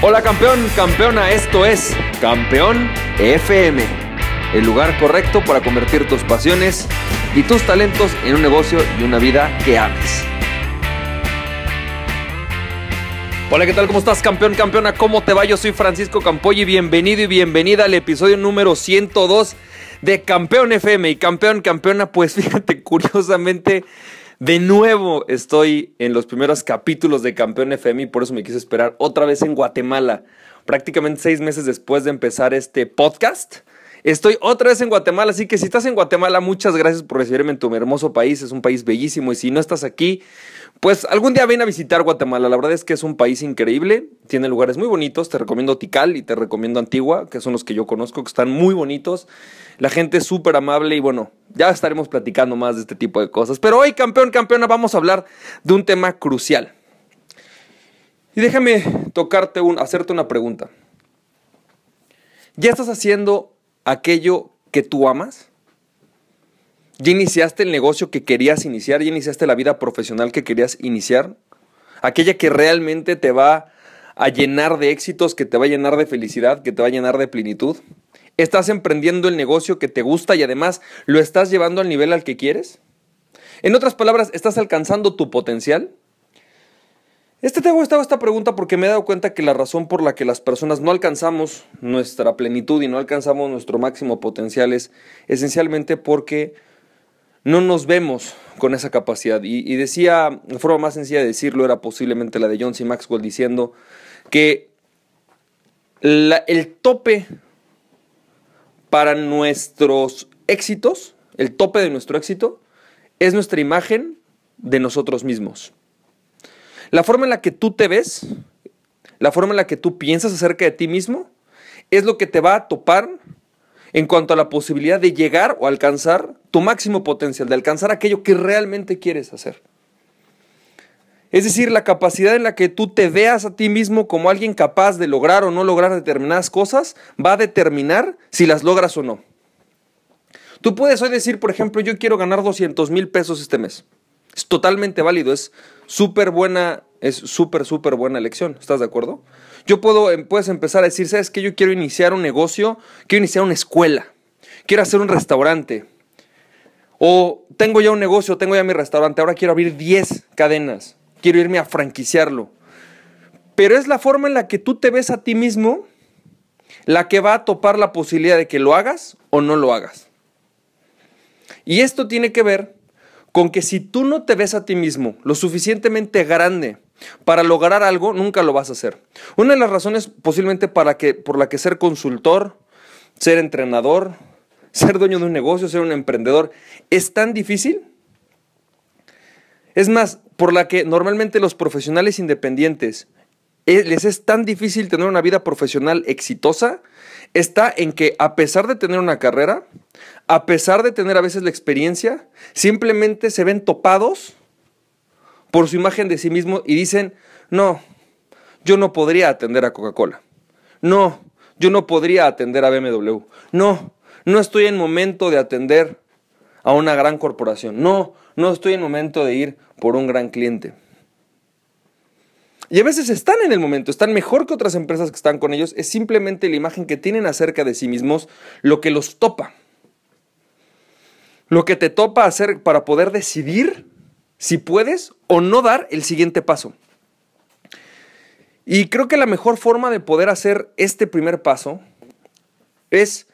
Hola campeón, campeona, esto es Campeón FM, el lugar correcto para convertir tus pasiones y tus talentos en un negocio y una vida que ames. Hola, ¿qué tal? ¿Cómo estás, campeón, campeona? ¿Cómo te va? Yo soy Francisco Campoy y bienvenido y bienvenida al episodio número 102 de Campeón FM. Y campeón, campeona, pues fíjate, curiosamente de nuevo estoy en los primeros capítulos de Campeón FM y por eso me quise esperar otra vez en Guatemala, prácticamente seis meses después de empezar este podcast. Estoy otra vez en Guatemala, así que si estás en Guatemala, muchas gracias por recibirme en tu hermoso país. Es un país bellísimo y si no estás aquí, pues algún día ven a visitar Guatemala. La verdad es que es un país increíble, tiene lugares muy bonitos. Te recomiendo Tikal y te recomiendo Antigua, que son los que yo conozco, que están muy bonitos. La gente es súper amable y bueno, ya estaremos platicando más de este tipo de cosas. Pero hoy, campeón, campeona, vamos a hablar de un tema crucial. Y déjame tocarte un, hacerte una pregunta. ¿Ya estás haciendo aquello que tú amas? ¿Ya iniciaste el negocio que querías iniciar? ¿Ya iniciaste la vida profesional que querías iniciar? Aquella que realmente te va a llenar de éxitos, que te va a llenar de felicidad, que te va a llenar de plenitud. ¿Estás emprendiendo el negocio que te gusta y además lo estás llevando al nivel al que quieres? En otras palabras, ¿estás alcanzando tu potencial? Este te hago esta pregunta porque me he dado cuenta que la razón por la que las personas no alcanzamos nuestra plenitud y no alcanzamos nuestro máximo potencial es esencialmente porque no nos vemos con esa capacidad. Y, decía, la forma más sencilla de decirlo era posiblemente la de John C. Maxwell diciendo que el tope para nuestros éxitos, el tope de nuestro éxito, es nuestra imagen de nosotros mismos. La forma en la que tú te ves, la forma en la que tú piensas acerca de ti mismo, es lo que te va a topar en cuanto a la posibilidad de llegar o alcanzar tu máximo potencial, de alcanzar aquello que realmente quieres hacer. Es decir, la capacidad en la que tú te veas a ti mismo como alguien capaz de lograr o no lograr determinadas cosas va a determinar si las logras o no. Tú puedes hoy decir, por ejemplo, yo quiero ganar 200 mil pesos este mes. Es totalmente válido, es súper buena, es súper, súper buena elección. ¿Estás de acuerdo? Yo puedo, em, puedes empezar a decir, ¿sabes qué? Yo quiero iniciar un negocio, quiero iniciar una escuela, quiero hacer un restaurante. O tengo ya un negocio, tengo ya mi restaurante, ahora quiero abrir 10 cadenas quiero irme a franquiciarlo. Pero es la forma en la que tú te ves a ti mismo la que va a topar la posibilidad de que lo hagas o no lo hagas. Y esto tiene que ver con que si tú no te ves a ti mismo lo suficientemente grande para lograr algo, nunca lo vas a hacer. Una de las razones posiblemente para que, por la que ser consultor, ser entrenador, ser dueño de un negocio, ser un emprendedor, es tan difícil. Es más, por la que normalmente los profesionales independientes eh, les es tan difícil tener una vida profesional exitosa, está en que a pesar de tener una carrera, a pesar de tener a veces la experiencia, simplemente se ven topados por su imagen de sí mismo y dicen, no, yo no podría atender a Coca-Cola. No, yo no podría atender a BMW. No, no estoy en momento de atender a una gran corporación. No, no estoy en momento de ir por un gran cliente. Y a veces están en el momento, están mejor que otras empresas que están con ellos, es simplemente la imagen que tienen acerca de sí mismos lo que los topa. Lo que te topa hacer para poder decidir si puedes o no dar el siguiente paso. Y creo que la mejor forma de poder hacer este primer paso es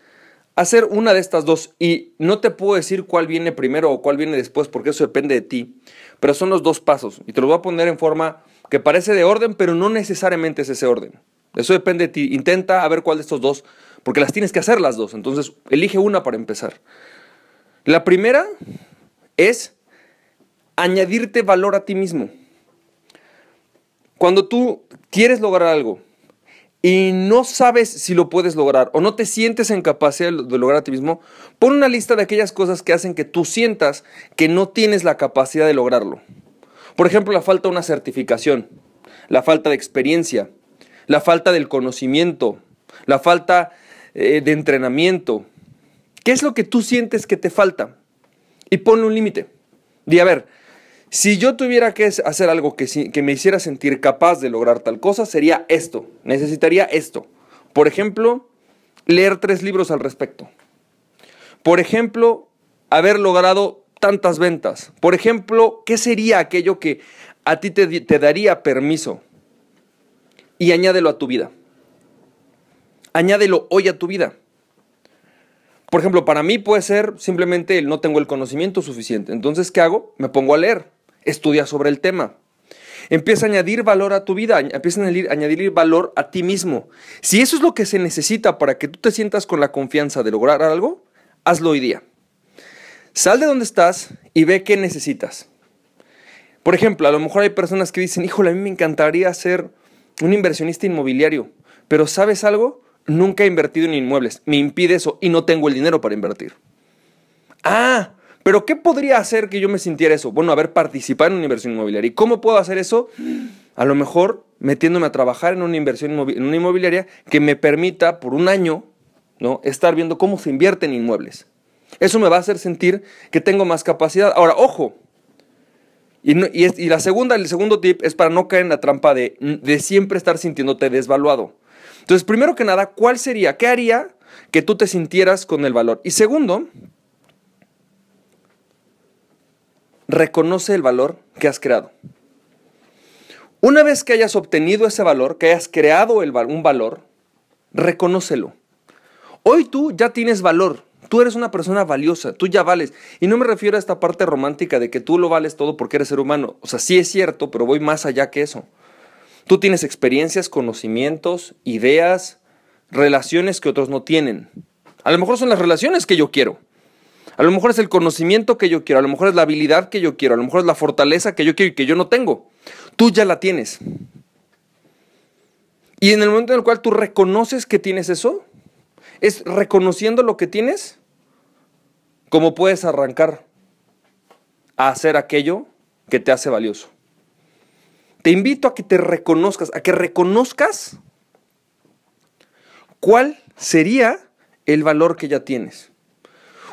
hacer una de estas dos. Y no te puedo decir cuál viene primero o cuál viene después, porque eso depende de ti. Pero son los dos pasos. Y te los voy a poner en forma que parece de orden, pero no necesariamente es ese orden. Eso depende de ti. Intenta a ver cuál de estos dos, porque las tienes que hacer las dos. Entonces, elige una para empezar. La primera es añadirte valor a ti mismo. Cuando tú quieres lograr algo y no sabes si lo puedes lograr o no te sientes en capacidad de lograr a ti mismo, pon una lista de aquellas cosas que hacen que tú sientas que no tienes la capacidad de lograrlo. Por ejemplo, la falta de una certificación, la falta de experiencia, la falta del conocimiento, la falta eh, de entrenamiento. ¿Qué es lo que tú sientes que te falta? Y ponle un límite. Di, a ver, Si yo tuviera que hacer algo que, me hiciera sentir capaz de lograr tal cosa, sería esto. Necesitaría esto. Por ejemplo, leer tres libros al respecto. Por ejemplo, haber logrado tantas ventas. Por ejemplo, ¿qué sería aquello que a ti te, te daría permiso? Y añádelo a tu vida. Añádelo hoy a tu vida. Por ejemplo, para mí puede ser simplemente el no tengo el conocimiento suficiente. Entonces, ¿qué hago? Me pongo a leer, estudia sobre el tema. Empieza a añadir valor a tu vida, empieza a añadir, valor a ti mismo. Si eso es lo que se necesita para que tú te sientas con la confianza de lograr algo, hazlo hoy día. Sal de donde estás y ve qué necesitas. Por ejemplo, a lo mejor hay personas que dicen, híjole, a mí me encantaría ser un inversionista inmobiliario, pero ¿sabes algo? Nunca he invertido en inmuebles, me impide eso y no tengo el dinero para invertir. Ah, pero ¿qué podría hacer que yo me sintiera eso? Bueno, haber participado en una inversión inmobiliaria. ¿Y cómo puedo hacer eso? A lo mejor metiéndome a trabajar en una inversión inmobiliaria que me permita por un año ¿no? estar viendo cómo se invierte en inmuebles. Eso me va a hacer sentir que tengo más capacidad. Ahora, ojo. Y, la segunda, el segundo tip es para no caer en la trampa de, de siempre estar sintiéndote desvaluado. Entonces, primero que nada, ¿cuál sería? ¿Qué haría que tú te sintieras con el valor? Y segundo, reconoce el valor que has creado. Una vez que hayas obtenido ese valor, que hayas creado un valor, reconócelo. Hoy tú ya tienes valor, tú eres una persona valiosa, tú ya vales. Y no me refiero a esta parte romántica de que tú lo vales todo porque eres ser humano. O sea, sí es cierto, pero voy más allá que eso. Tú tienes experiencias, conocimientos, ideas, relaciones que otros no tienen. A lo mejor son las relaciones que yo quiero. A lo mejor es el conocimiento que yo quiero, a lo mejor es la habilidad que yo quiero, a lo mejor es la fortaleza que yo quiero y que yo no tengo. Tú ya la tienes. Y en el momento en el cual tú reconoces que tienes eso, es reconociendo lo que tienes, como puedes arrancar a hacer aquello que te hace valioso. Te invito a que te reconozcas, a que reconozcas cuál sería el valor que ya tienes.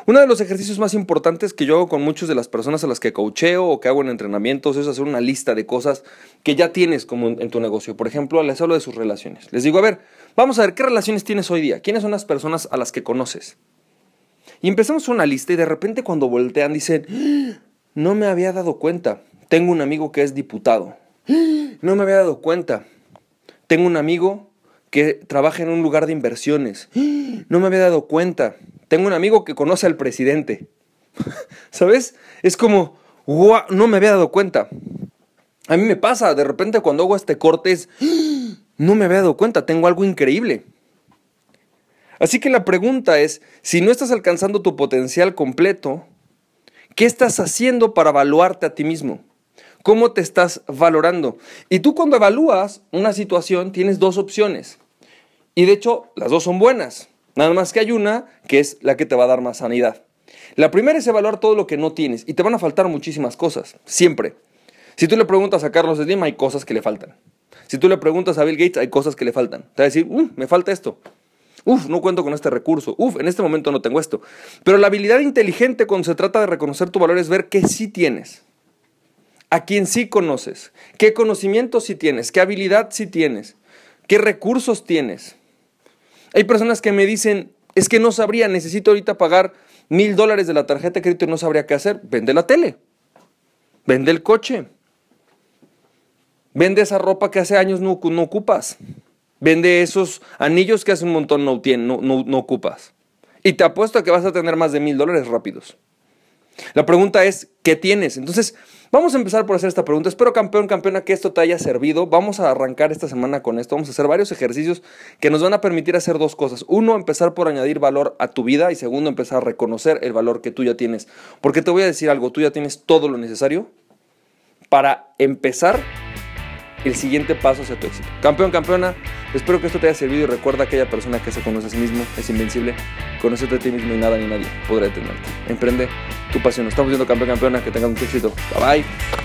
Uno de los ejercicios más importantes que yo hago con muchas de las personas a las que coacheo o que hago en entrenamientos es hacer una lista de cosas que ya tienes como en tu negocio. Por ejemplo, les hablo de sus relaciones. Les digo, a ver, vamos a ver qué relaciones tienes hoy día. ¿Quiénes son las personas a las que conoces? Y empezamos una lista y de repente cuando voltean dicen, no me había dado cuenta. Tengo un amigo que es diputado. No me había dado cuenta. Tengo un amigo que trabaja en un lugar de inversiones. No me había dado cuenta. Tengo un amigo que conoce al presidente. ¿Sabes? Es como, no me había dado cuenta. A mí me pasa, de repente cuando hago este corte es, no me había dado cuenta, tengo algo increíble. Así que la pregunta es, si no estás alcanzando tu potencial completo, ¿qué estás haciendo para evaluarte a ti mismo? ¿Cómo te estás valorando? Y tú cuando evalúas una situación tienes dos opciones. Y de hecho, las dos son buenas. Nada más que hay una que es la que te va a dar más sanidad. La primera es evaluar todo lo que no tienes y te van a faltar muchísimas cosas, siempre. Si tú le preguntas a Carlos Slim, hay cosas que le faltan. Si tú le preguntas a Bill Gates, hay cosas que le faltan. Te va a decir, uh, me falta esto. Uf, no cuento con este recurso. Uf, en este momento no tengo esto. Pero la habilidad inteligente cuando se trata de reconocer tu valor es ver qué sí tienes. A quién sí conoces. Qué conocimiento sí tienes. Qué habilidad sí tienes. Qué recursos tienes. Hay personas que me dicen, es que no sabría, necesito ahorita pagar mil dólares de la tarjeta de crédito y no sabría qué hacer. Vende la tele, vende el coche, vende esa ropa que hace años no, no ocupas, vende esos anillos que hace un montón no, no, no ocupas. Y te apuesto a que vas a tener más de mil dólares rápidos. La pregunta es, ¿qué tienes? Entonces, vamos a empezar por hacer esta pregunta. Espero, campeón, campeona, que esto te haya servido. Vamos a arrancar esta semana con esto. Vamos a hacer varios ejercicios que nos van a permitir hacer dos cosas. Uno, empezar por añadir valor a tu vida y segundo, empezar a reconocer el valor que tú ya tienes. Porque te voy a decir algo, tú ya tienes todo lo necesario para empezar el siguiente paso hacia tu éxito. Campeón, campeona, espero que esto te haya servido y recuerda aquella persona que se conoce a sí mismo es invencible. Conocerte a ti mismo y nada ni nadie podrá detenerte. Emprende tu pasión. Estamos viendo campeón, campeona, que tengan mucho éxito. Bye bye.